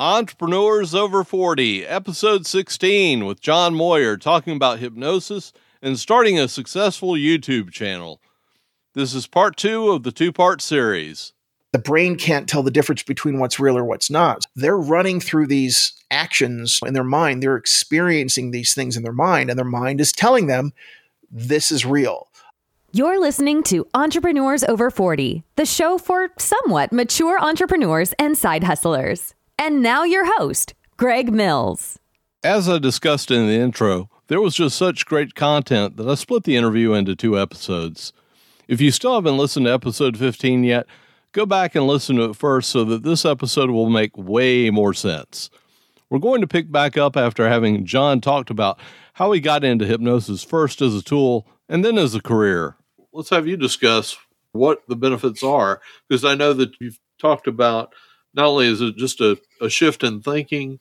Entrepreneurs Over 40, Episode 16, with John Moyer talking about hypnosis and starting a successful YouTube channel. This is part two of the two part series. The brain can't tell the difference between what's real or what's not. They're running through these actions in their mind, they're experiencing these things in their mind, and their mind is telling them this is real. You're listening to Entrepreneurs Over 40, the show for somewhat mature entrepreneurs and side hustlers. And now your host, Greg Mills. As I discussed in the intro, there was just such great content that I split the interview into two episodes. If you still haven't listened to episode 15 yet, go back and listen to it first so that this episode will make way more sense. We're going to pick back up after having John talked about how he got into hypnosis first as a tool and then as a career let's have you discuss what the benefits are because I know that you've talked about not only is it just a, a shift in thinking,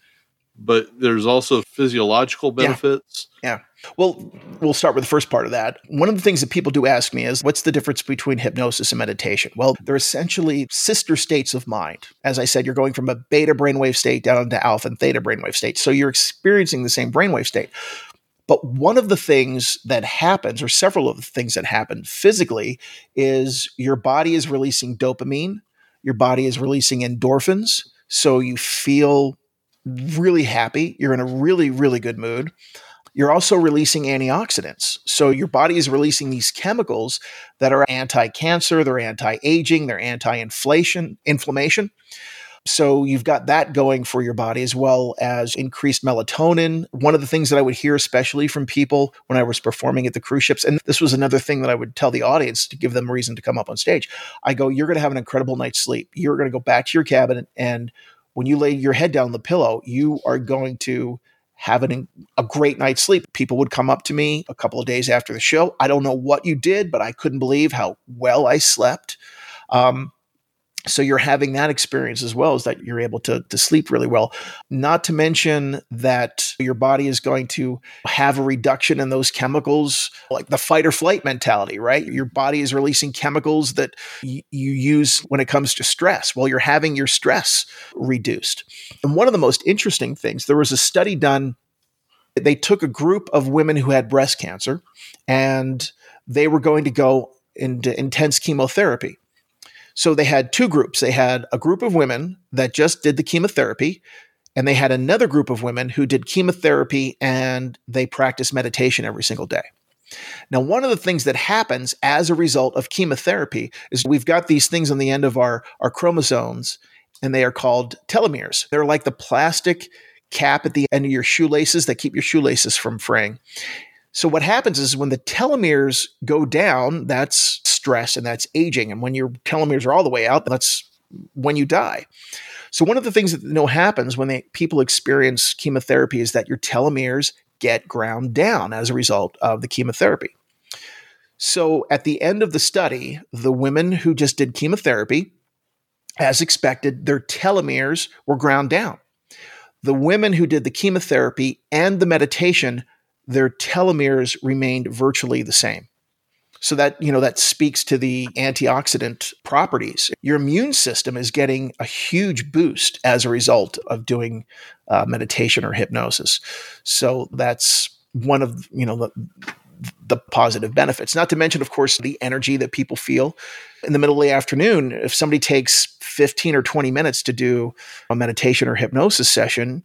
but there's also physiological benefits. Yeah. yeah. Well, we'll start with the first part of that. One of the things that people do ask me is what's the difference between hypnosis and meditation? Well, they're essentially sister states of mind. As I said, you're going from a beta brainwave state down into alpha and theta brainwave state. So you're experiencing the same brainwave state. But one of the things that happens, or several of the things that happen physically, is your body is releasing dopamine, your body is releasing endorphins. So you feel really happy. You're in a really, really good mood. You're also releasing antioxidants. So your body is releasing these chemicals that are anti cancer, they're anti aging, they're anti inflation, inflammation. So you've got that going for your body as well as increased melatonin. One of the things that I would hear, especially from people when I was performing at the cruise ships, and this was another thing that I would tell the audience to give them a reason to come up on stage. I go, You're going to have an incredible night's sleep. You're going to go back to your cabin, and when you lay your head down the pillow, you are going to have a great night's sleep. People would come up to me a couple of days after the show. I don't know what you did, but I couldn't believe how well I slept. Um, so you're having that experience as well as that you're able to, to sleep really well. Not to mention that your body is going to have a reduction in those chemicals like the fight or flight mentality right? Your body is releasing chemicals that y- you use when it comes to stress well you're having your stress reduced. And one of the most interesting things there was a study done they took a group of women who had breast cancer and they were going to go into intense chemotherapy so they had two groups. They had a group of women that just did the chemotherapy, and they had another group of women who did chemotherapy and they practiced meditation every single day. Now, one of the things that happens as a result of chemotherapy is we've got these things on the end of our, our chromosomes, and they are called telomeres. They're like the plastic cap at the end of your shoelaces that keep your shoelaces from fraying. So what happens is when the telomeres go down, that's stress and that's aging. And when your telomeres are all the way out, that's when you die. So one of the things that you know happens when they, people experience chemotherapy is that your telomeres get ground down as a result of the chemotherapy. So at the end of the study, the women who just did chemotherapy, as expected, their telomeres were ground down. The women who did the chemotherapy and the meditation their telomeres remained virtually the same. So that, you know, that speaks to the antioxidant properties. Your immune system is getting a huge boost as a result of doing uh, meditation or hypnosis. So that's one of, you know, the, the positive benefits. Not to mention, of course, the energy that people feel in the middle of the afternoon. If somebody takes 15 or 20 minutes to do a meditation or hypnosis session,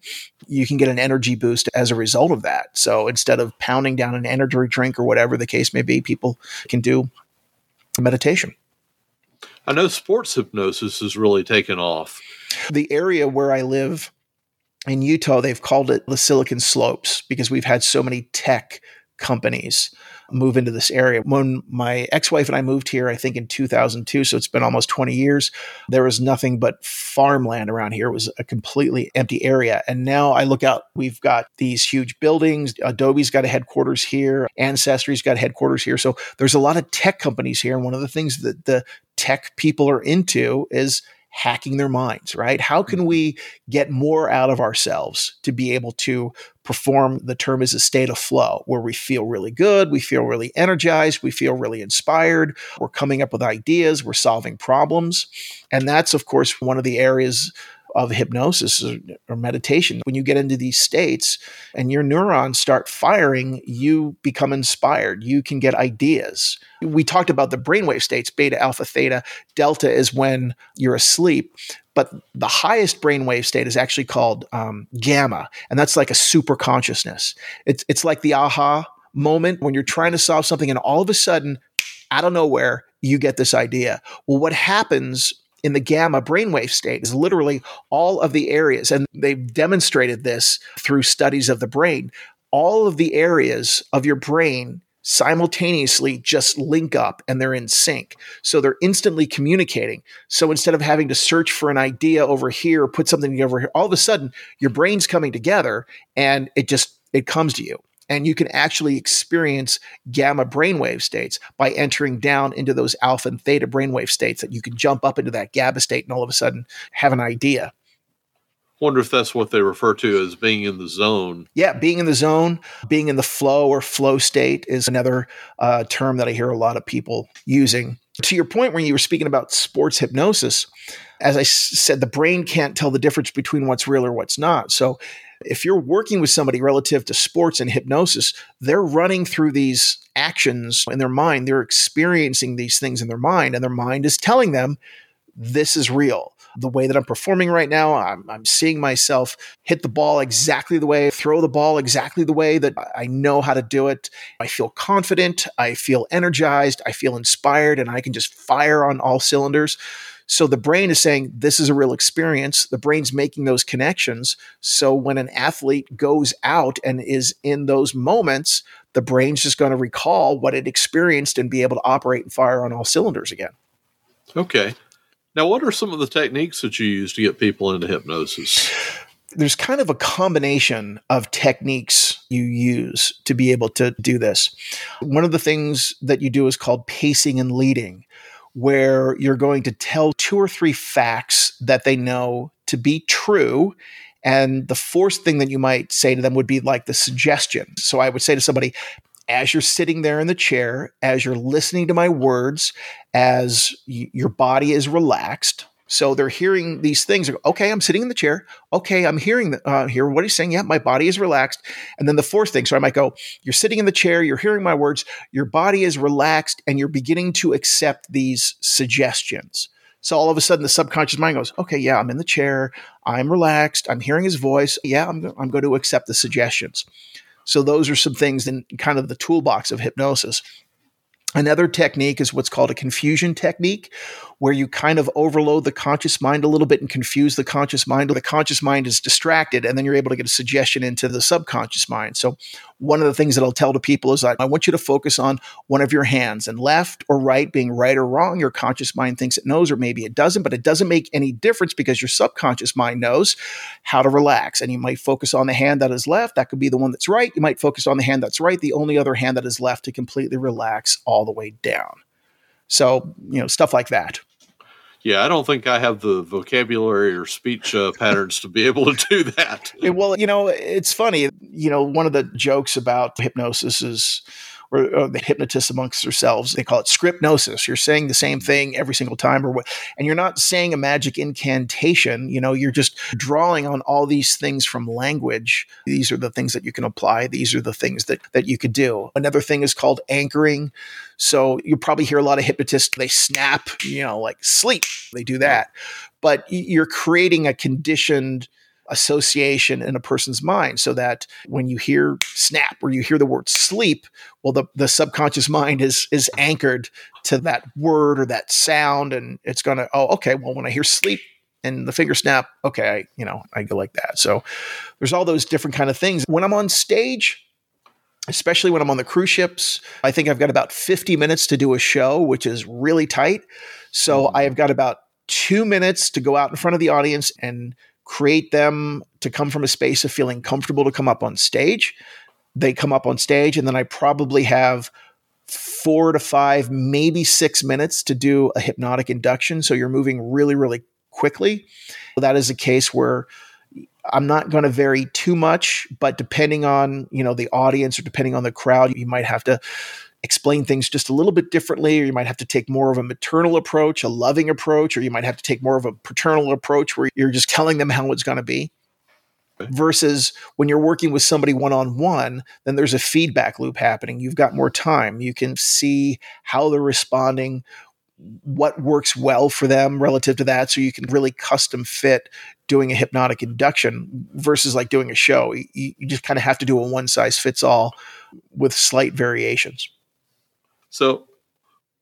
you can get an energy boost as a result of that. So instead of pounding down an energy drink or whatever the case may be, people can do meditation. I know sports hypnosis has really taken off. The area where I live in Utah, they've called it the Silicon Slopes because we've had so many tech companies move into this area. When my ex wife and I moved here, I think in 2002, so it's been almost 20 years, there was nothing but farmland around here. It was a completely empty area. And now I look out, we've got these huge buildings. Adobe's got a headquarters here, Ancestry's got headquarters here. So there's a lot of tech companies here. And one of the things that the tech people are into is hacking their minds, right? How can mm-hmm. we get more out of ourselves to be able to perform the term is a state of flow where we feel really good, we feel really energized, we feel really inspired, we're coming up with ideas, we're solving problems. And that's, of course, one of the areas of hypnosis or, or meditation. When you get into these states and your neurons start firing, you become inspired. You can get ideas. We talked about the brainwave states, beta, alpha, theta. Delta is when you're asleep. But the highest brainwave state is actually called um, gamma, and that's like a super consciousness. It's, it's like the aha moment when you're trying to solve something, and all of a sudden, out of nowhere, you get this idea. Well, what happens in the gamma brainwave state is literally all of the areas, and they've demonstrated this through studies of the brain. All of the areas of your brain simultaneously just link up and they're in sync. So they're instantly communicating. So instead of having to search for an idea over here, put something over here, all of a sudden your brain's coming together and it just it comes to you and you can actually experience gamma brainwave states by entering down into those alpha and theta brainwave states that you can jump up into that gamma state and all of a sudden have an idea. Wonder if that's what they refer to as being in the zone. Yeah, being in the zone, being in the flow or flow state is another uh, term that I hear a lot of people using. To your point, when you were speaking about sports hypnosis, as I said, the brain can't tell the difference between what's real or what's not. So if you're working with somebody relative to sports and hypnosis, they're running through these actions in their mind. They're experiencing these things in their mind, and their mind is telling them, this is real. The way that I'm performing right now, I'm, I'm seeing myself hit the ball exactly the way, throw the ball exactly the way that I know how to do it. I feel confident. I feel energized. I feel inspired, and I can just fire on all cylinders. So the brain is saying this is a real experience. The brain's making those connections. So when an athlete goes out and is in those moments, the brain's just going to recall what it experienced and be able to operate and fire on all cylinders again. Okay. Now, what are some of the techniques that you use to get people into hypnosis? There's kind of a combination of techniques you use to be able to do this. One of the things that you do is called pacing and leading where you're going to tell two or three facts that they know to be true. And the fourth thing that you might say to them would be like the suggestion. So I would say to somebody, as you're sitting there in the chair, as you're listening to my words, as y- your body is relaxed, so they're hearing these things. Okay, I'm sitting in the chair. Okay, I'm hearing uh, hear what he's saying. Yeah, my body is relaxed. And then the fourth thing. So I might go, you're sitting in the chair. You're hearing my words. Your body is relaxed, and you're beginning to accept these suggestions. So all of a sudden, the subconscious mind goes, okay, yeah, I'm in the chair. I'm relaxed. I'm hearing his voice. Yeah, I'm, I'm going to accept the suggestions. So those are some things in kind of the toolbox of hypnosis. Another technique is what's called a confusion technique, where you kind of overload the conscious mind a little bit and confuse the conscious mind. Or the conscious mind is distracted, and then you're able to get a suggestion into the subconscious mind. So, one of the things that I'll tell to people is I want you to focus on one of your hands and left or right being right or wrong. Your conscious mind thinks it knows, or maybe it doesn't, but it doesn't make any difference because your subconscious mind knows how to relax. And you might focus on the hand that is left. That could be the one that's right. You might focus on the hand that's right, the only other hand that is left to completely relax all the way down. So, you know, stuff like that. Yeah, I don't think I have the vocabulary or speech uh, patterns to be able to do that. Well, you know, it's funny. You know, one of the jokes about hypnosis is, or, or the hypnotists amongst themselves, they call it scriptnosis. You're saying the same thing every single time, or what? And you're not saying a magic incantation. You know, you're just drawing on all these things from language. These are the things that you can apply. These are the things that that you could do. Another thing is called anchoring. So you probably hear a lot of hypnotists, they snap, you know, like sleep. They do that. But you're creating a conditioned association in a person's mind so that when you hear snap or you hear the word sleep, well, the, the subconscious mind is is anchored to that word or that sound. And it's gonna, oh, okay, well, when I hear sleep, and the finger snap okay I, you know i go like that so there's all those different kind of things when i'm on stage especially when I'm on the cruise ships. I think I've got about 50 minutes to do a show, which is really tight. So mm-hmm. I have got about two minutes to go out in front of the audience and create them to come from a space of feeling comfortable to come up on stage. They come up on stage, and then I probably have four to five, maybe six minutes to do a hypnotic induction. So you're moving really, really quickly. That is a case where I'm not going to vary too much, but depending on, you know, the audience or depending on the crowd, you might have to explain things just a little bit differently, or you might have to take more of a maternal approach, a loving approach, or you might have to take more of a paternal approach where you're just telling them how it's going to be. Versus when you're working with somebody one on one, then there's a feedback loop happening. You've got more time. You can see how they're responding, what works well for them relative to that. So you can really custom fit doing a hypnotic induction versus like doing a show. You, you just kind of have to do a one size fits all with slight variations. So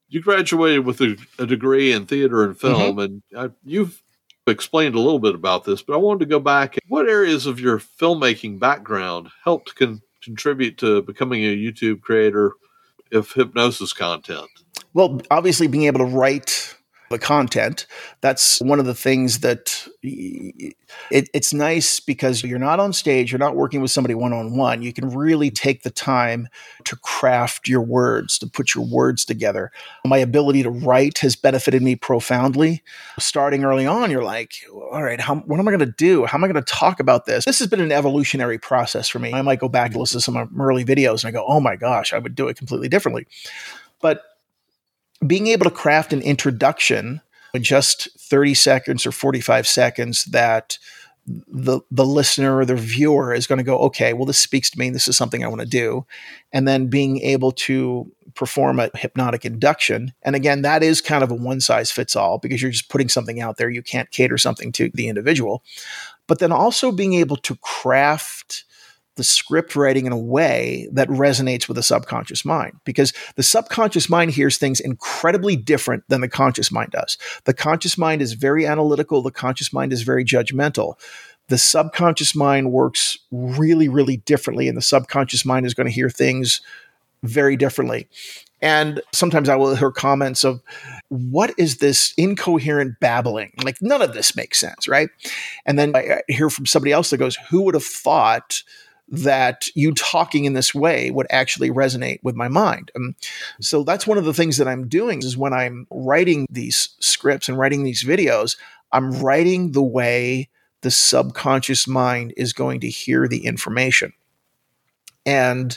you graduated with a, a degree in theater and film, mm-hmm. and I, you've explained a little bit about this, but I wanted to go back. What areas of your filmmaking background helped con- contribute to becoming a YouTube creator of hypnosis content? Well, obviously, being able to write the content. That's one of the things that it, it's nice because you're not on stage, you're not working with somebody one on one. You can really take the time to craft your words, to put your words together. My ability to write has benefited me profoundly. Starting early on, you're like, all right, how, what am I going to do? How am I going to talk about this? This has been an evolutionary process for me. I might go back and listen to some of my early videos and I go, oh my gosh, I would do it completely differently. But being able to craft an introduction in just 30 seconds or 45 seconds that the the listener or the viewer is going to go, okay, well, this speaks to me. This is something I want to do, and then being able to perform a hypnotic induction. And again, that is kind of a one size fits all because you're just putting something out there. You can't cater something to the individual, but then also being able to craft the script writing in a way that resonates with the subconscious mind because the subconscious mind hears things incredibly different than the conscious mind does. The conscious mind is very analytical, the conscious mind is very judgmental. The subconscious mind works really, really differently, and the subconscious mind is going to hear things very differently. And sometimes I will hear comments of, what is this incoherent babbling? Like, none of this makes sense, right? And then I hear from somebody else that goes, who would have thought that you talking in this way would actually resonate with my mind. Um, so that's one of the things that I'm doing is when I'm writing these scripts and writing these videos, I'm writing the way the subconscious mind is going to hear the information. And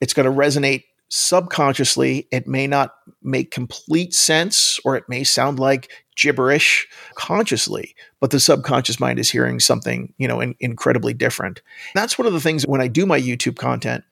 it's going to resonate subconsciously. It may not make complete sense or it may sound like gibberish consciously, but the subconscious mind is hearing something, you know, in, incredibly different. That's one of the things when I do my YouTube content,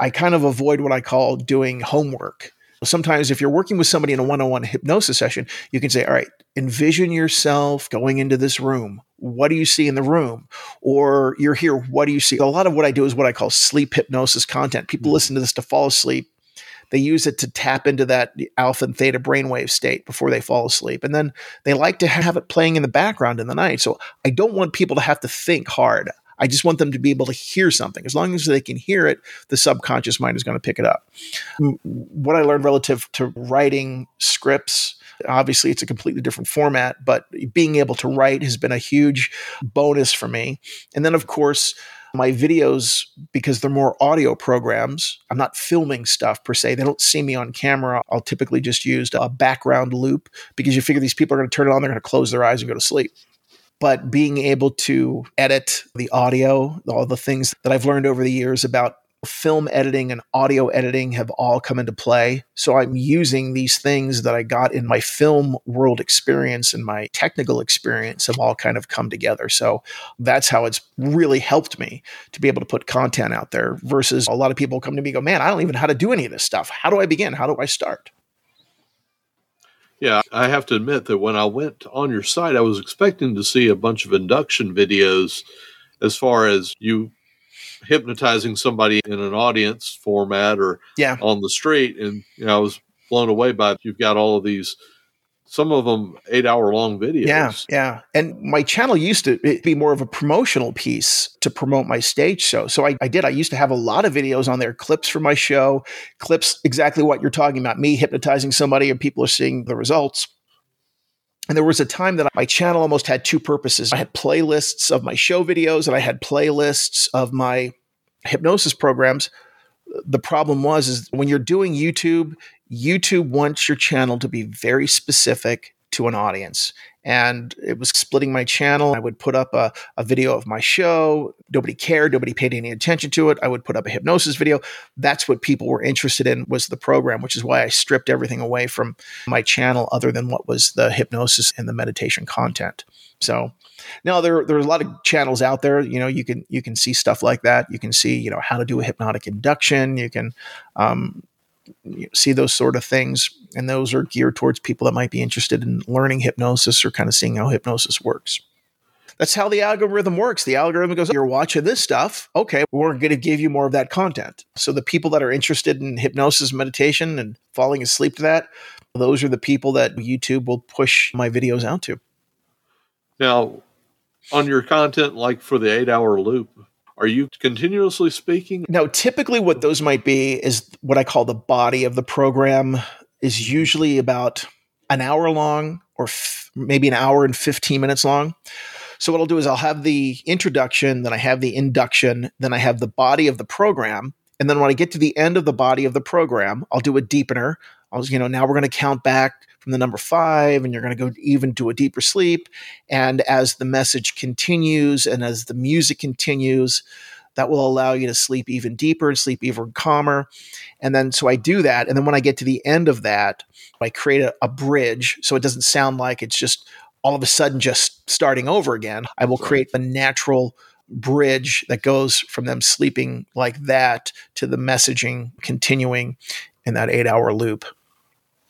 I kind of avoid what I call doing homework. Sometimes, if you're working with somebody in a one on one hypnosis session, you can say, All right, envision yourself going into this room. What do you see in the room? Or you're here, what do you see? A lot of what I do is what I call sleep hypnosis content. People mm-hmm. listen to this to fall asleep they use it to tap into that alpha and theta brainwave state before they fall asleep. And then they like to have it playing in the background in the night. So I don't want people to have to think hard. I just want them to be able to hear something. As long as they can hear it, the subconscious mind is going to pick it up. Mm, what I learned relative to writing scripts, obviously it's a completely different format, but being able to write has been a huge bonus for me. And then, of course, my videos, because they're more audio programs, I'm not filming stuff per se. They don't see me on camera. I'll typically just use a background loop because you figure these people are going to turn it on, they're going to close their eyes and go to sleep. But being able to edit the audio, all the things that I've learned over the years about film editing and audio editing have all come into play. So I'm using these things that I got in my film world experience and my technical experience have all kind of come together. So that's how it's really helped me to be able to put content out there versus a lot of people come to me go, man, I don't even know how to do any of this stuff. How do I begin? How do I start? Yeah, I have to admit that when I went on your site, I was expecting to see a bunch of induction videos as far as you hypnotizing somebody in an audience format or yeah. on the street. And you know, I was blown away by it. you've got all of these some of them eight hour long videos. Yeah, yeah. And my channel used to be more of a promotional piece to promote my stage show. So I, I, did. I used to have a lot of videos on there, clips from my show, clips exactly what you're talking about, me hypnotizing somebody and people are seeing the results. And there was a time that my channel almost had two purposes. I had playlists of my show videos and I had playlists of my hypnosis programs. The problem was is when you're doing YouTube, YouTube wants your channel to be very specific to an audience. and it was splitting my channel. I would put up a, a video of my show. Nobody cared. Nobody paid any attention to it. I would put up a hypnosis video. That's what people were interested in was the program, which is why I stripped everything away from my channel other than what was the hypnosis and the meditation content. So now there there are a lot of channels out there. You know, you can you can see stuff like that. You can see you know how to do a hypnotic induction. You can um, see those sort of things, and those are geared towards people that might be interested in learning hypnosis or kind of seeing how hypnosis works. That's how the algorithm works. The algorithm goes, You're watching this stuff. Okay, we're going to give you more of that content. So, the people that are interested in hypnosis, meditation, and falling asleep to that, those are the people that YouTube will push my videos out to. Now, on your content, like for the eight hour loop, are you continuously speaking? Now, typically, what those might be is what I call the body of the program, is usually about an hour long or f- maybe an hour and 15 minutes long. So, what I'll do is I'll have the introduction, then I have the induction, then I have the body of the program. And then when I get to the end of the body of the program, I'll do a deepener. I'll, you know, now we're going to count back from the number five, and you're going to go even to a deeper sleep. And as the message continues and as the music continues, that will allow you to sleep even deeper and sleep even calmer. And then, so I do that. And then when I get to the end of that, I create a, a bridge so it doesn't sound like it's just all of a sudden just starting over again. I will create a natural bridge that goes from them sleeping like that to the messaging continuing in that eight hour loop.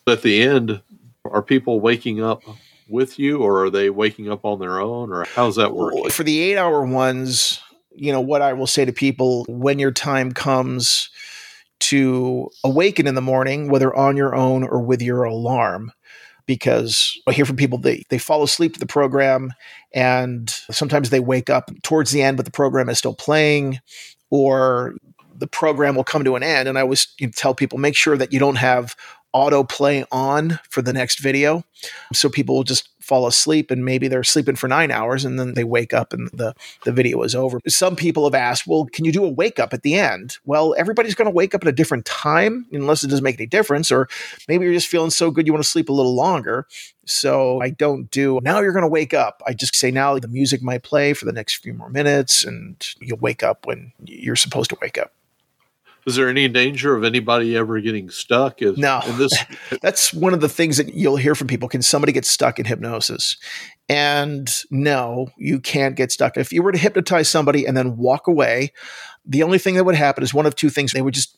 At the end, are people waking up with you or are they waking up on their own or how's that working? For the eight hour ones, you know, what I will say to people when your time comes to awaken in the morning, whether on your own or with your alarm, because I hear from people they they fall asleep to the program and sometimes they wake up towards the end, but the program is still playing, or the program will come to an end. And I always tell people make sure that you don't have autoplay on for the next video. So people will just fall asleep and maybe they're sleeping for nine hours and then they wake up and the, the video is over. Some people have asked, well, can you do a wake up at the end? Well, everybody's going to wake up at a different time unless it doesn't make any difference. Or maybe you're just feeling so good you want to sleep a little longer. So I don't do now you're going to wake up. I just say now the music might play for the next few more minutes and you'll wake up when you're supposed to wake up. Is there any danger of anybody ever getting stuck? Is, no, this- that's one of the things that you'll hear from people. Can somebody get stuck in hypnosis? And no, you can't get stuck. If you were to hypnotize somebody and then walk away, the only thing that would happen is one of two things. They would just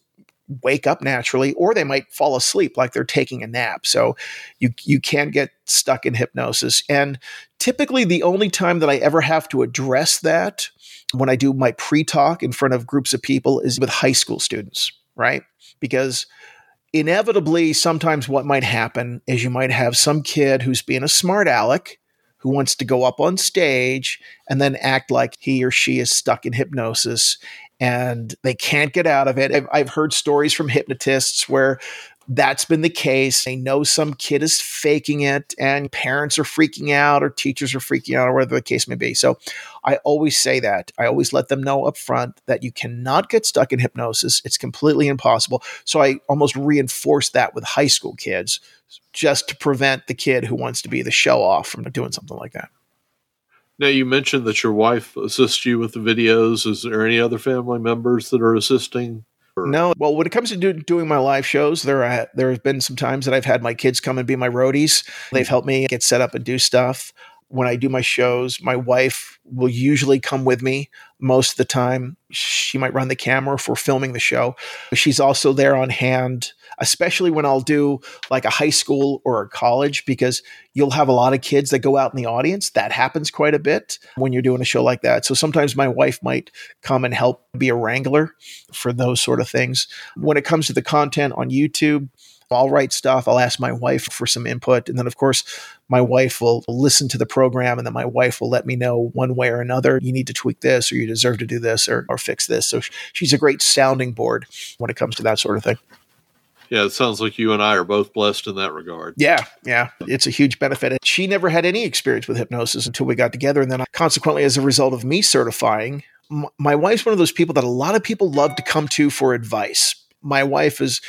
wake up naturally or they might fall asleep like they're taking a nap. So you you can get stuck in hypnosis. And typically the only time that I ever have to address that when I do my pre-talk in front of groups of people is with high school students, right? Because inevitably sometimes what might happen is you might have some kid who's being a smart aleck who wants to go up on stage and then act like he or she is stuck in hypnosis and they can't get out of it. I've, I've heard stories from hypnotists where that's been the case. They know some kid is faking it, and parents are freaking out, or teachers are freaking out, or whatever the case may be. So I always say that. I always let them know up front that you cannot get stuck in hypnosis. It's completely impossible. So I almost reinforce that with high school kids just to prevent the kid who wants to be the show off from doing something like that. Now you mentioned that your wife assists you with the videos. Is there any other family members that are assisting? Or? No. Well, when it comes to do, doing my live shows, there are, there have been some times that I've had my kids come and be my roadies. They've helped me get set up and do stuff. When I do my shows, my wife will usually come with me most of the time. She might run the camera we're filming the show. She's also there on hand especially when I'll do like a high school or a college, because you'll have a lot of kids that go out in the audience. That happens quite a bit when you're doing a show like that. So sometimes my wife might come and help be a wrangler for those sort of things. When it comes to the content on YouTube, I'll write stuff. I'll ask my wife for some input. And then, of course, my wife will listen to the program and then my wife will let me know one way or another you need to tweak this or you deserve to do this or, or fix this. So she's a great sounding board when it comes to that sort of thing. Yeah, it sounds like you and I are both blessed in that regard. Yeah, yeah. It's a huge benefit. She never had any experience with hypnosis until we got together. And then, uh, consequently, as a result of me certifying, my wife's one of those people that a lot of people love to come to for advice. My wife is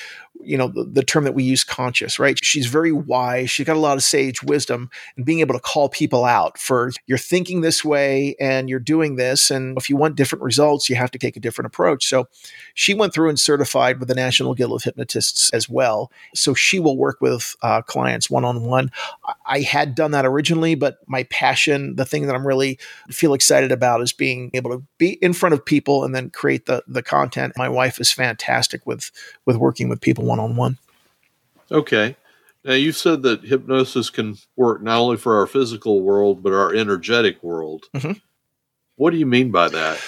you know, the, the term that we use conscious, right? She's very wise. She's got a lot of sage wisdom and being able to call people out for you're thinking this way and you're doing this. And if you want different results, you have to take a different approach. So she went through and certified with the National Guild of Hypnotists as well. So she will work with uh, clients one on one. I had done that originally, but my passion, the thing that I'm really feel excited about is being able to be in front of people and then create the the content. My wife is fantastic with with working with people one on one. Okay. Now, you said that hypnosis can work not only for our physical world, but our energetic world. Mm-hmm. What do you mean by that?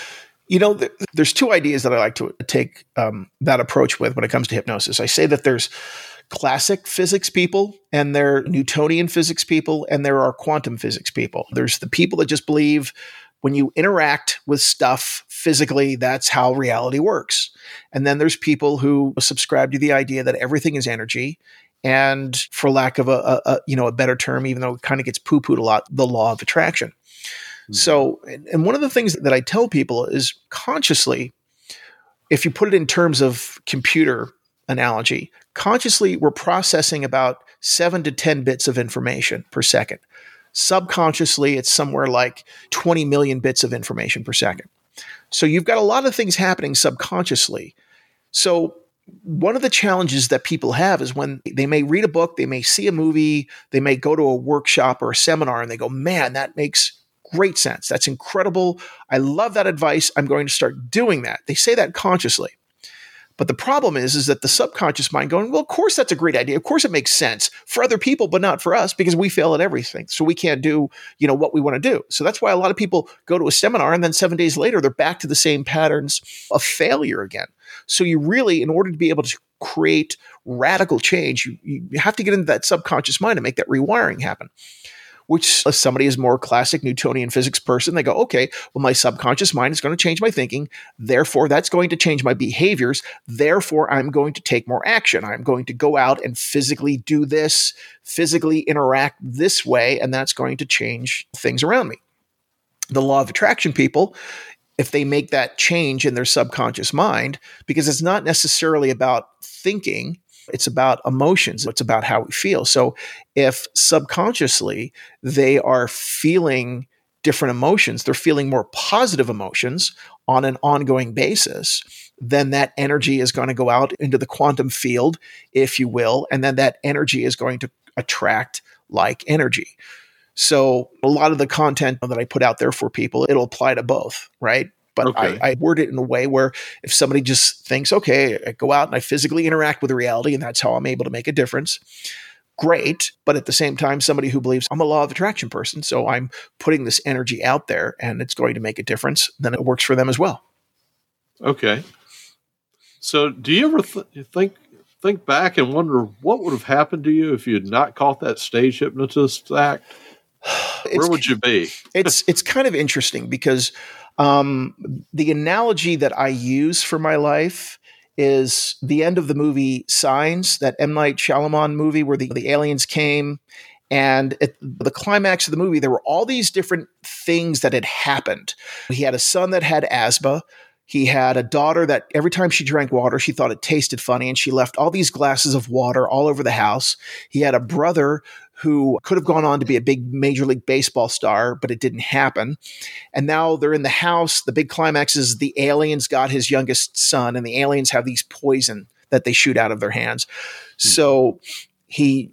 You know, th- there's two ideas that I like to take um, that approach with when it comes to hypnosis. I say that there's classic physics people and there are Newtonian physics people and there are quantum physics people. There's the people that just believe when you interact with stuff physically, that's how reality works. And then there's people who subscribe to the idea that everything is energy. And for lack of a, a, a you know a better term, even though it kind of gets poo pooed a lot, the law of attraction. Mm-hmm. So, and one of the things that I tell people is consciously, if you put it in terms of computer analogy, consciously we're processing about seven to 10 bits of information per second. Subconsciously, it's somewhere like 20 million bits of information per second. So you've got a lot of things happening subconsciously. So one of the challenges that people have is when they may read a book, they may see a movie, they may go to a workshop or a seminar and they go, man, that makes great sense. That's incredible. I love that advice. I'm going to start doing that. They say that consciously. But the problem is, is that the subconscious mind going, well, of course that's a great idea. Of course it makes sense for other people, but not for us because we fail at everything. So we can't do, you know, what we want to do. So that's why a lot of people go to a seminar and then seven days later they're back to the same patterns of failure again. So you really, in order to be able to create radical change, you, you have to get into that subconscious mind and make that rewiring happen which if somebody is more classic Newtonian physics person, they go, okay, well, my subconscious mind is going to change my thinking. Therefore, that's going to change my behaviors. Therefore, I'm going to take more action. I'm going to go out and physically do this, physically interact this way, and that's going to change things around me. The law of attraction people if they make that change in their subconscious mind, because it's not necessarily about thinking, it's about emotions. It's about how we feel. So if subconsciously they are feeling different emotions, they're feeling more positive emotions on an ongoing basis, then that energy is going to go out into the quantum field, if you will, and then that energy is going to attract like energy. So a lot of the content that I put out there for people, it'll apply to both, right? But okay. I, I, word it in a way where if somebody just thinks, okay, I go out and I physically interact with reality, and that's how I'm able to make a difference. Great. But at the same time, somebody who believes I'm a law of attraction person, so I'm putting this energy out there and it's going to make a difference, then it works for them as well. Okay. So do you ever th- think think back and wonder what would have happened to you if you had not caught that stage hypnotist act? Where would you be? it's it's kind of interesting because um, the analogy that I use for my life is the end of the movie Signs, that M. Night Shyamalan movie where the, the aliens came. And at the climax of the movie, there were all these different things that had happened. He had a son that had asthma. He had a daughter that every time she drank water, she thought it tasted funny, and she left all these glasses of water all over the house. He had a brother who could have gone on to be a big Major League Baseball star, but it didn't happen. And now they're in the house. The big climax is the aliens got his youngest son, and the aliens have these poison that they shoot out of their hands. Mm-hmm. So he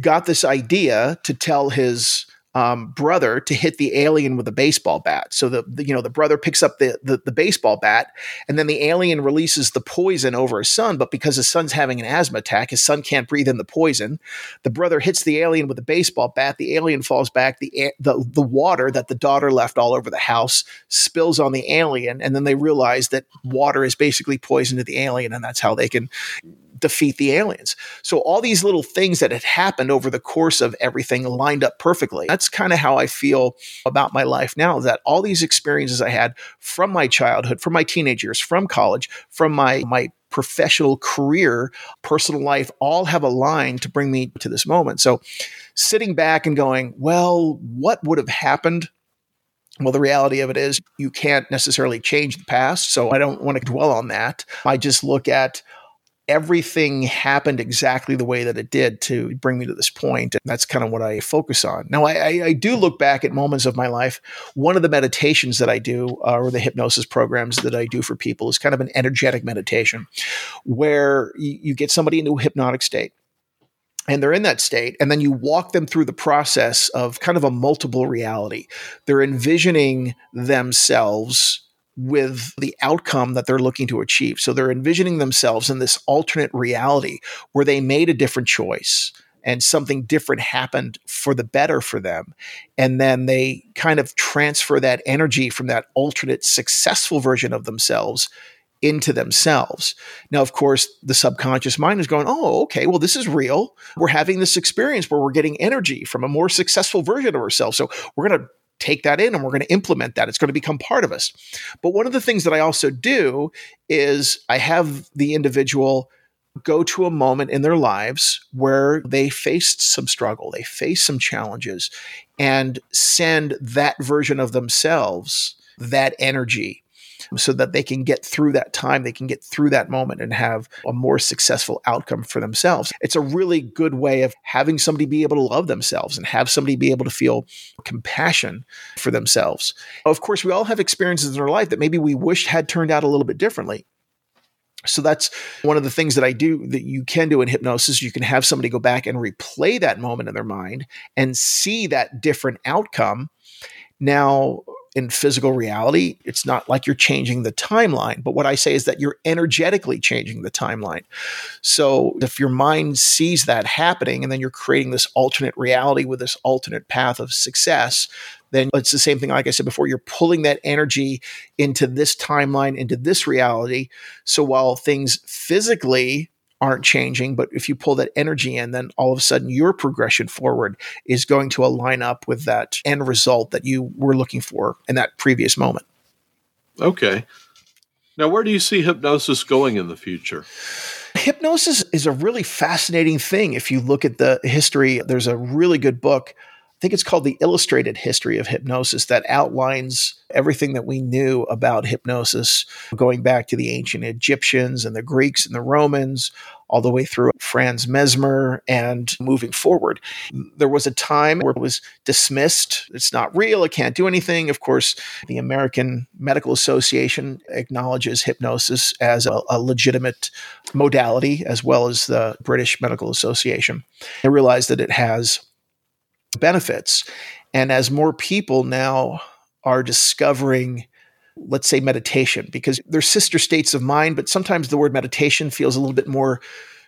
got this idea to tell his um, brother to hit the alien with a baseball bat. So the, the, you know the brother picks up the, the, the baseball bat, and then the alien releases the poison over his son. But because his son's having an asthma attack, his son can't breathe in the poison. The brother hits the alien with a baseball bat. The alien falls back. The the the water that the daughter left all over the house spills on the alien, and then they realize that water is basically poison to the alien, and that's how they can defeat the aliens. So all these little things that had happened over the course of everything lined up perfectly. That's kind of how I feel about my life now that all these experiences I had from my childhood, from my teenage years, from college, from my my professional career, personal life all have aligned to bring me to this moment. So sitting back and going, well, what would have happened well, the reality of it is you can't necessarily change the past. So I don't want to dwell on that. I just look at everything happened exactly the way that it did to bring me to this point. And that's kind of what I focus on. Now, I, I, do look back at moments of my life. One of the meditations that I do, uh, or the hypnosis programs that I do for people, is kind of an energetic meditation where you, you get somebody into a hypnotic state and they're in that state and then you walk them through the process of kind of a multiple reality they're envisioning themselves with the outcome that they're looking to achieve. So they're envisioning themselves in this alternate reality where they made a different choice and something different happened for the better for them. And then they kind of transfer that energy from that alternate successful version of themselves into themselves. Now, of course, the subconscious mind is going, oh, okay, well, this is real. We're having this experience where we're getting energy from a more successful version of ourselves. So we're going to take that in and we're going to implement that. It's going to become part of us. But one of the things that I also do is I have the individual go to a moment in their lives where they faced some struggle, they faced some challenges, and send that version of themselves that energy so that they can get through that time, they can get through that moment and have a more successful outcome for themselves. It's a really good way of having somebody be able to love themselves and have somebody be able to feel compassion for themselves. Of course, we all have experiences in our life that maybe we wished had turned out a little bit differently. So that's one of the things that I do that you can do in hypnosis. You can have somebody go back and replay that moment in their mind and see that different outcome. Now, in physical reality, it's not like you're changing the timeline. But what I say is that you're energetically changing the timeline. So if your mind sees that happening and then you're creating this alternate reality with this alternate path of success, then it's the same thing, like I said before, you're pulling that energy into this timeline, into this reality. So while things physically aren't changing. But if you pull that energy in, then all of a sudden your progression forward is going to align up with that end result that you were looking for in that previous moment. Okay. Now, where do you see hypnosis going in the future? Hypnosis is a really fascinating thing. If you look at the history, there's a really good book think it's called The Illustrated History of Hypnosis that outlines everything that we knew about hypnosis going back to the ancient Egyptians and the Greeks and the Romans, all the way through Franz Mesmer and moving forward. There was a time where it was dismissed. It's not real. It can't do anything. Of course, the American Medical Association acknowledges hypnosis as a, a legitimate modality, as well as the British Medical Association. They realize that it has benefits. And as more people now are discovering, let's say, meditation, because they're sister states of mind, but sometimes the word meditation feels a little bit more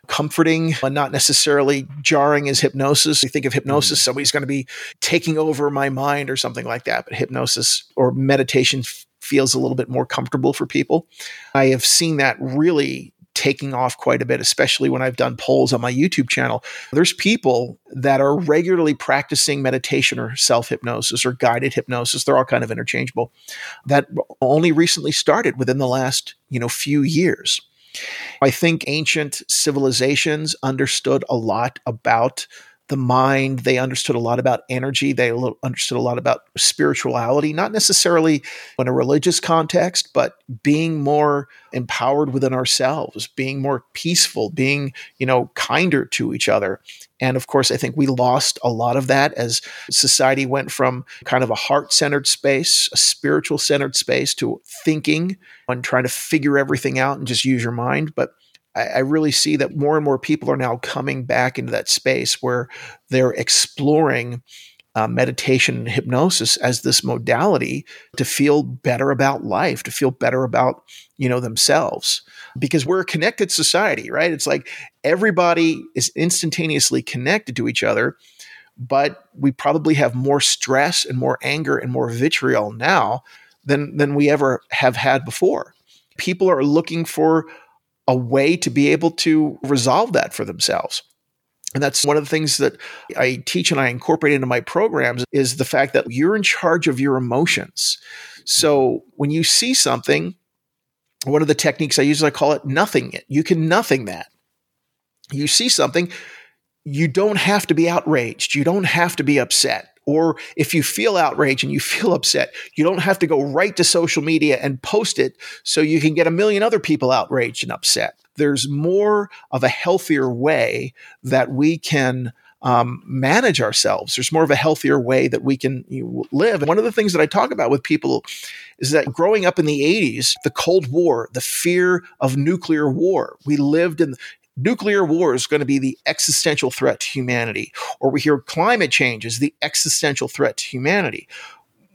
comforting and not necessarily jarring as hypnosis. You think of hypnosis, mm. somebody's going to be taking over my mind or something like that, but hypnosis or meditation f- feels a little bit more comfortable for people. I have seen that really taking off quite a bit, especially when I've done polls on my YouTube channel. There's people that are regularly practicing meditation or self hypnosis or guided hypnosis. They're all kind of interchangeable. That only recently started within the last you know few years. I think ancient civilizations understood a lot about the mind. They understood a lot about energy. They understood a lot about spirituality, not necessarily in a religious context, but being more empowered within ourselves, being more peaceful, being, you know, kinder to each other. And of course, I think we lost a lot of that as society went from kind of a heart centered space, a spiritual centered space, to thinking and trying to figure everything out and just use your mind. But I, I really see that more and more people are now coming back into that space where they're exploring uh, meditation and hypnosis as this modality to feel better about life, to feel better about you know themselves, because we're a connected society, right? It's like everybody is instantaneously connected to each other, but we probably have more stress and more anger and more vitriol now than than we ever have had before. People are looking for a way to be able to resolve that for themselves. And that's one of the things that I teach and I incorporate into my programs is the fact that you're in charge of your emotions. So when you see something, one of the techniques I use, I call it nothing it. You can nothing that. You see something, you don't have to be outraged. You don't have to be upset. Or if you feel outraged and you feel upset, you don't have to go right to social media and post it so you can get a million other people outraged and upset. There's more of a healthier way that we can um, manage ourselves. There's more of a healthier way that we can live. And one of the things that I talk about with people is that growing up in the 80s, the Cold War, the fear of nuclear war, we lived in nuclear war is going to be the existential threat to humanity, or we hear climate change is the existential threat to humanity.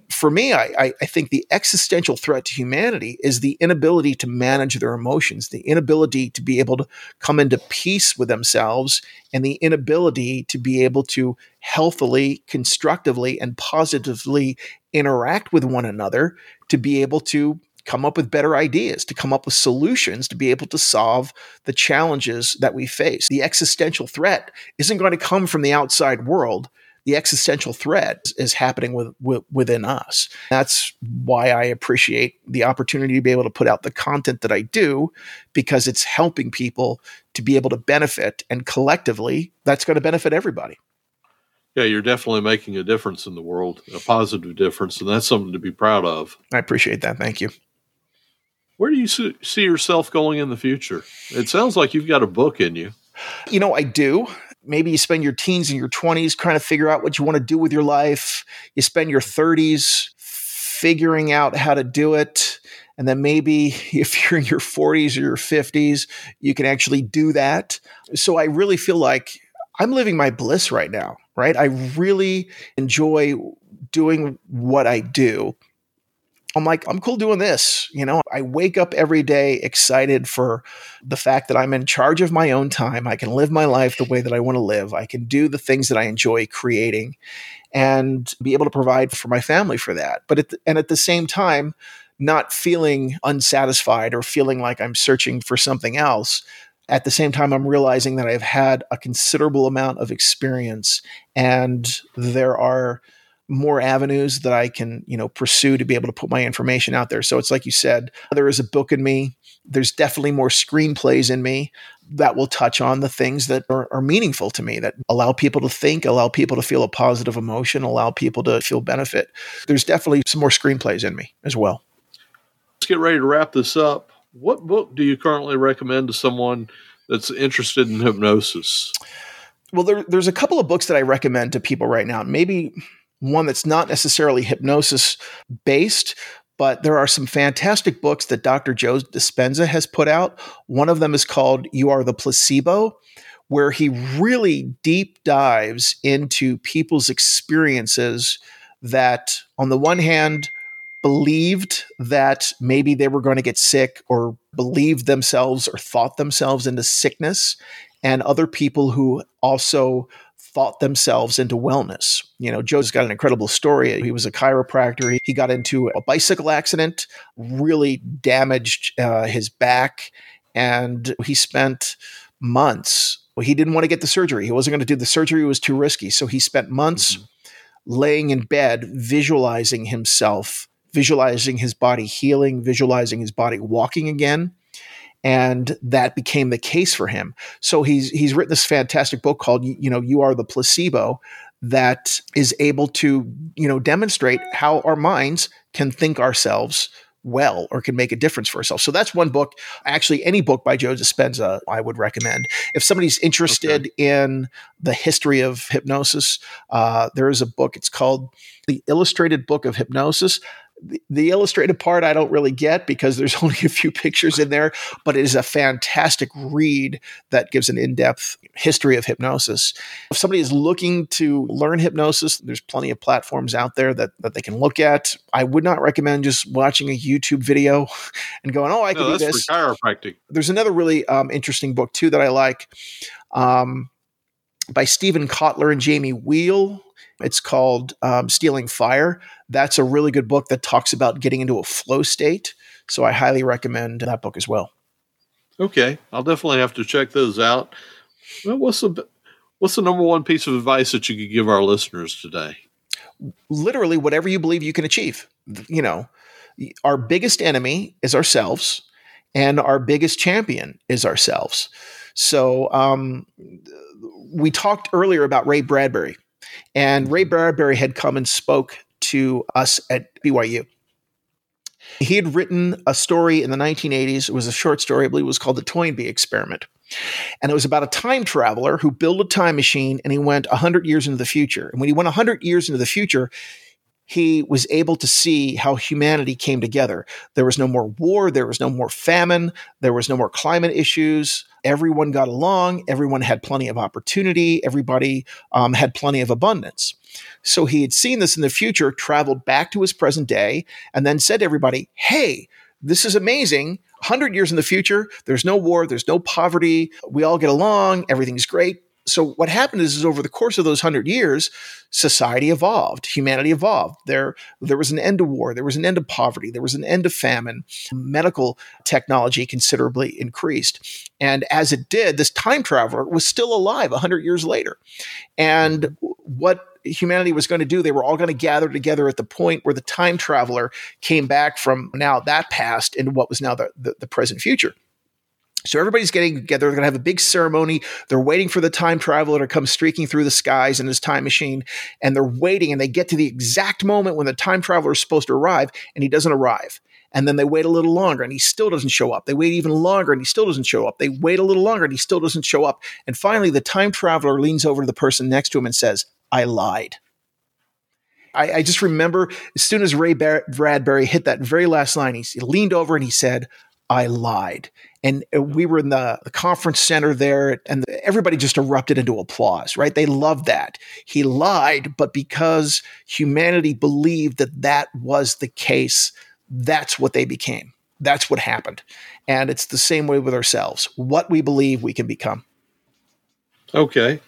For me, I, I, think the existential threat to humanity is the inability to manage their emotions, the inability to be able to come into peace with themselves, and the inability to be able to healthily, constructively, and positively interact with one another to be able to come up with better ideas, to come up with solutions, to be able to solve the challenges that we face. The existential threat isn't going to come from the outside world the existential threat is happening with, with, within us. That's why I appreciate the opportunity to be able to put out the content that I do because it's helping people to be able to benefit and collectively that's going to benefit everybody. Yeah, you're definitely making a difference in the world, a positive difference, and that's something to be proud of. I appreciate that. Thank you. Where do you see yourself going in the future? It sounds like you've got a book in you. You know, I do maybe you spend your teens and your 20s trying to figure out what you want to do with your life. You spend your 30s figuring out how to do it. And then maybe if you're in your 40s or your 50s, you can actually do that. So I really feel like I'm living my bliss right now, right? I really enjoy doing what I do. I'm like, I'm cool doing this. You know, I wake up every day excited for the fact that I'm in charge of my own time. I can live my life the way that I want to live. I can do the things that I enjoy creating and be able to provide for my family for that. But at the, and at the same time, not feeling unsatisfied or feeling like I'm searching for something else. At the same time, I'm realizing that I've had a considerable amount of experience and there are more avenues that I can, you know, pursue to be able to put my information out there. So it's like you said, there is a book in me. There's definitely more screenplays in me that will touch on the things that are, are meaningful to me, that allow people to think, allow people to feel a positive emotion, allow people to feel benefit. There's definitely some more screenplays in me as well. Let's get ready to wrap this up. What book do you currently recommend to someone that's interested in hypnosis? Well, there, there's a couple of books that I recommend to people right now. Maybe one that's not necessarily hypnosis based, but there are some fantastic books that Dr. Joe Dispenza has put out. One of them is called You Are the Placebo, where he really deep dives into people's experiences that, on the one hand, believed that maybe they were going to get sick or believed themselves or thought themselves into sickness, and other people who also thought themselves into wellness. You know, Joe's got an incredible story. He was a chiropractor. He got into a bicycle accident, really damaged uh, his back, and he spent months. Well, he didn't want to get the surgery. He wasn't going to do the surgery, it was too risky. So he spent months mm-hmm. laying in bed, visualizing himself, visualizing his body healing, visualizing his body walking again and that became the case for him. So he's he's written this fantastic book called you know you are the placebo that is able to you know demonstrate how our minds can think ourselves well or can make a difference for ourselves. So that's one book. Actually, any book by Joe Dispenza I would recommend. If somebody's interested okay. in the history of hypnosis, uh, there is a book. It's called The Illustrated Book of Hypnosis the, illustrated part I don't really get because there's only a few pictures in there, but it is a fantastic read that gives an in depth history of hypnosis. If somebody is looking to learn hypnosis, there's plenty of platforms out there that, that they can look at. I would not recommend just watching a YouTube video and going, oh, I can no, do this. chiropractic. There's another really um, interesting book, too, that I like um, by Steven Kotler and Jamie Wheal. It's called um, Stealing Fire. That's a really good book that talks about getting into a flow state. So I highly recommend that book as well. Okay, I'll definitely have to check those out. Well, what's the what's the number one piece of advice that you could give our listeners today? Literally, whatever you believe you can achieve. You know, our biggest enemy is ourselves, and our biggest champion is ourselves. So, um, we talked earlier about Ray Bradbury And Ray Bradbury had come and spoke to us at BYU. He had written a story in the 1980s. It was a short story, I believe it was called The Toynbee Experiment. And it was about a time traveler who built a time machine and he went 100 years into the future. And when he went 100 years into the future, he was able to see how humanity came together. There was no more war, there was no more famine, there was no more climate issues. Everyone got along, everyone had plenty of opportunity, everybody um, had plenty of abundance. So he had seen this in the future, traveled back to his present day, and then said to everybody, Hey, this is amazing. 100 years in the future, there's no war, there's no poverty, we all get along, everything's great so what happened is, is over the course of those hundred years, society evolved, humanity evolved. There, there was an end to war, there was an end to poverty, there was an end to famine. Medical technology considerably increased, and as it did, this time traveler was still alive hundred years later. And what humanity was going to do, they were all going to gather together at the point where the time traveler came back from now that past into what was now the, the, the present future. So everybody's getting together. They're going to have a big ceremony. They're waiting for the time traveler to come streaking through the skies in his time machine. And they're waiting and they get to the exact moment when the time traveler is supposed to arrive and he doesn't arrive. And then they wait a little longer and he still doesn't show up. They wait even longer and he still doesn't show up. They wait a little longer and he still doesn't show up. And finally, the time traveler leans over to the person next to him and says, I lied. I, I just remember as soon as Ray Bradbury hit that very last line, he leaned over and he said, I lied. And uh, we were in the, the conference center there, and everybody just erupted into applause, right? They loved that. He lied, but because humanity believed that that was the case, that's what they became. That's what happened. And it's the same way with ourselves. What we believe, we can become. Okay.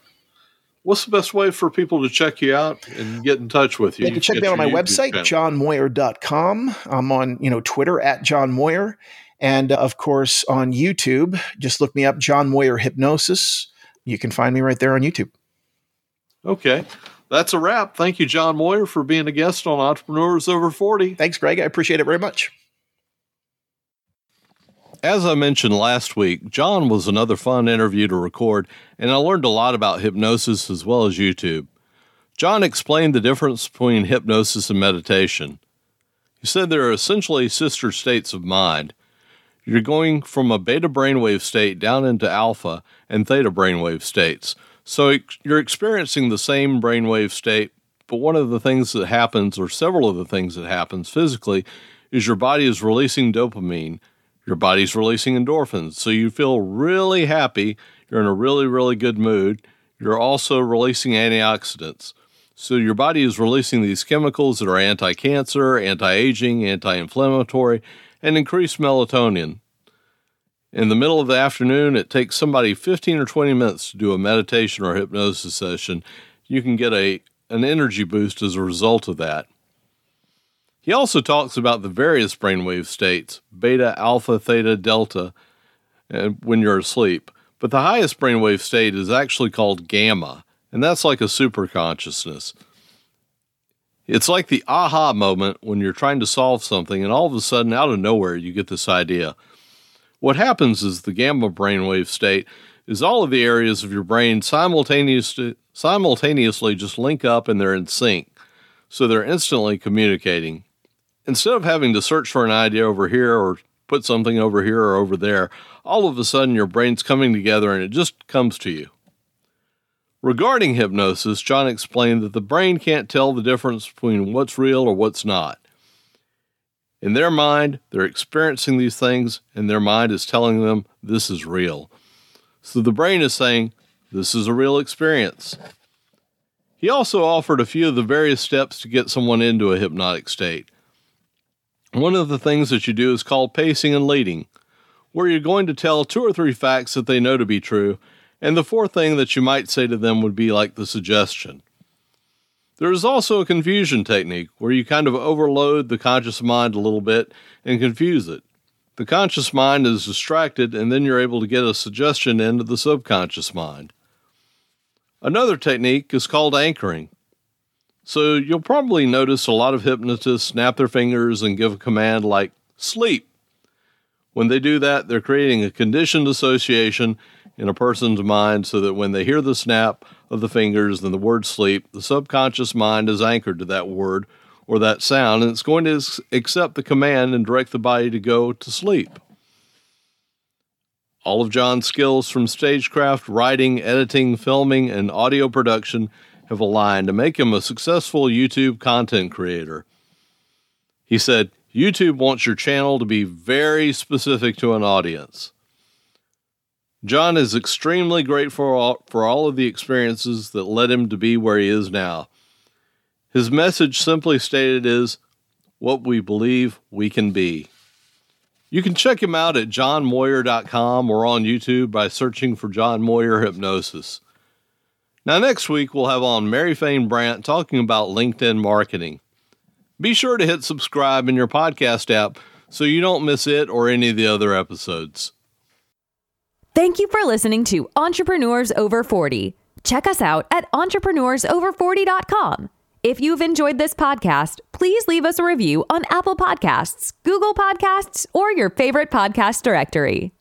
What's the best way for people to check you out and get in touch with you? They can check me out on my YouTube website, johnmoyer.com. I'm on, you know, Twitter at John Moyer. And of course, on YouTube, just look me up, John Moyer Hypnosis. You can find me right there on YouTube. Okay. That's a wrap. Thank you, John Moyer, for being a guest on Entrepreneurs Over 40. Thanks, Greg. I appreciate it very much. As I mentioned last week, John was another fun interview to record, and I learned a lot about hypnosis as well as YouTube. John explained the difference between hypnosis and meditation. He said there are essentially sister states of mind, you're going from a beta brainwave state down into alpha and theta brainwave states. So you're experiencing the same brainwave state, but one of the things that happens, or several of the things that happens physically, is your body is releasing dopamine. Your body's releasing endorphins. So you feel really happy. You're in a really, really good mood. You're also releasing antioxidants. So your body is releasing these chemicals that are anti cancer, anti aging, anti inflammatory, and increase melatonin. In the middle of the afternoon, it takes somebody 15 or 20 minutes to do a meditation or hypnosis session. You can get a, an energy boost as a result of that. He also talks about the various brainwave states beta, alpha, theta, delta and when you're asleep. But the highest brainwave state is actually called gamma, and that's like a super consciousness. It's like the aha moment when you're trying to solve something, and all of a sudden, out of nowhere, you get this idea. What happens is the gamma brainwave state is all of the areas of your brain simultaneously, simultaneously just link up and they're in sync. So they're instantly communicating. Instead of having to search for an idea over here or put something over here or over there, all of a sudden your brain's coming together and it just comes to you. Regarding hypnosis, John explained that the brain can't tell the difference between what's real or what's not. In their mind, they're experiencing these things, and their mind is telling them this is real. So the brain is saying, This is a real experience. He also offered a few of the various steps to get someone into a hypnotic state. One of the things that you do is called pacing and leading, where you're going to tell two or three facts that they know to be true and the fourth thing that you might say to them would be like the suggestion. There is also a confusion technique where you kind of overload the conscious mind a little bit and confuse it. The conscious mind is distracted, and then you're able to get a suggestion into the subconscious mind. Another technique is called anchoring. So you'll probably notice a lot of hypnotists snap their fingers and give a command like sleep. When they do that, they're creating a conditioned association in a person's mind so that when they hear the snap, of the fingers and the word sleep, the subconscious mind is anchored to that word or that sound, and it's going to accept the command and direct the body to go to sleep. All of John's skills from stagecraft, writing, editing, filming, and audio production have aligned to make him a successful YouTube content creator. He said, YouTube wants your channel to be very specific to an audience. John is extremely grateful for all, of the experiences that led him to be where he is now. His message, simply stated, is what we believe we can be. You can check him out at johnmoyer.com or on YouTube by searching for John Moyer Hypnosis. Now, next week, we'll have on Mary Fane Brandt talking about LinkedIn marketing. Be sure to hit subscribe in your podcast app so you don't miss it or any of the other episodes. Thank you for listening to Entrepreneurs Over 40. Check us out at entrepreneursover40.com. If you've enjoyed this podcast, please leave us a review on Apple Podcasts, Google Podcasts, or your favorite podcast directory.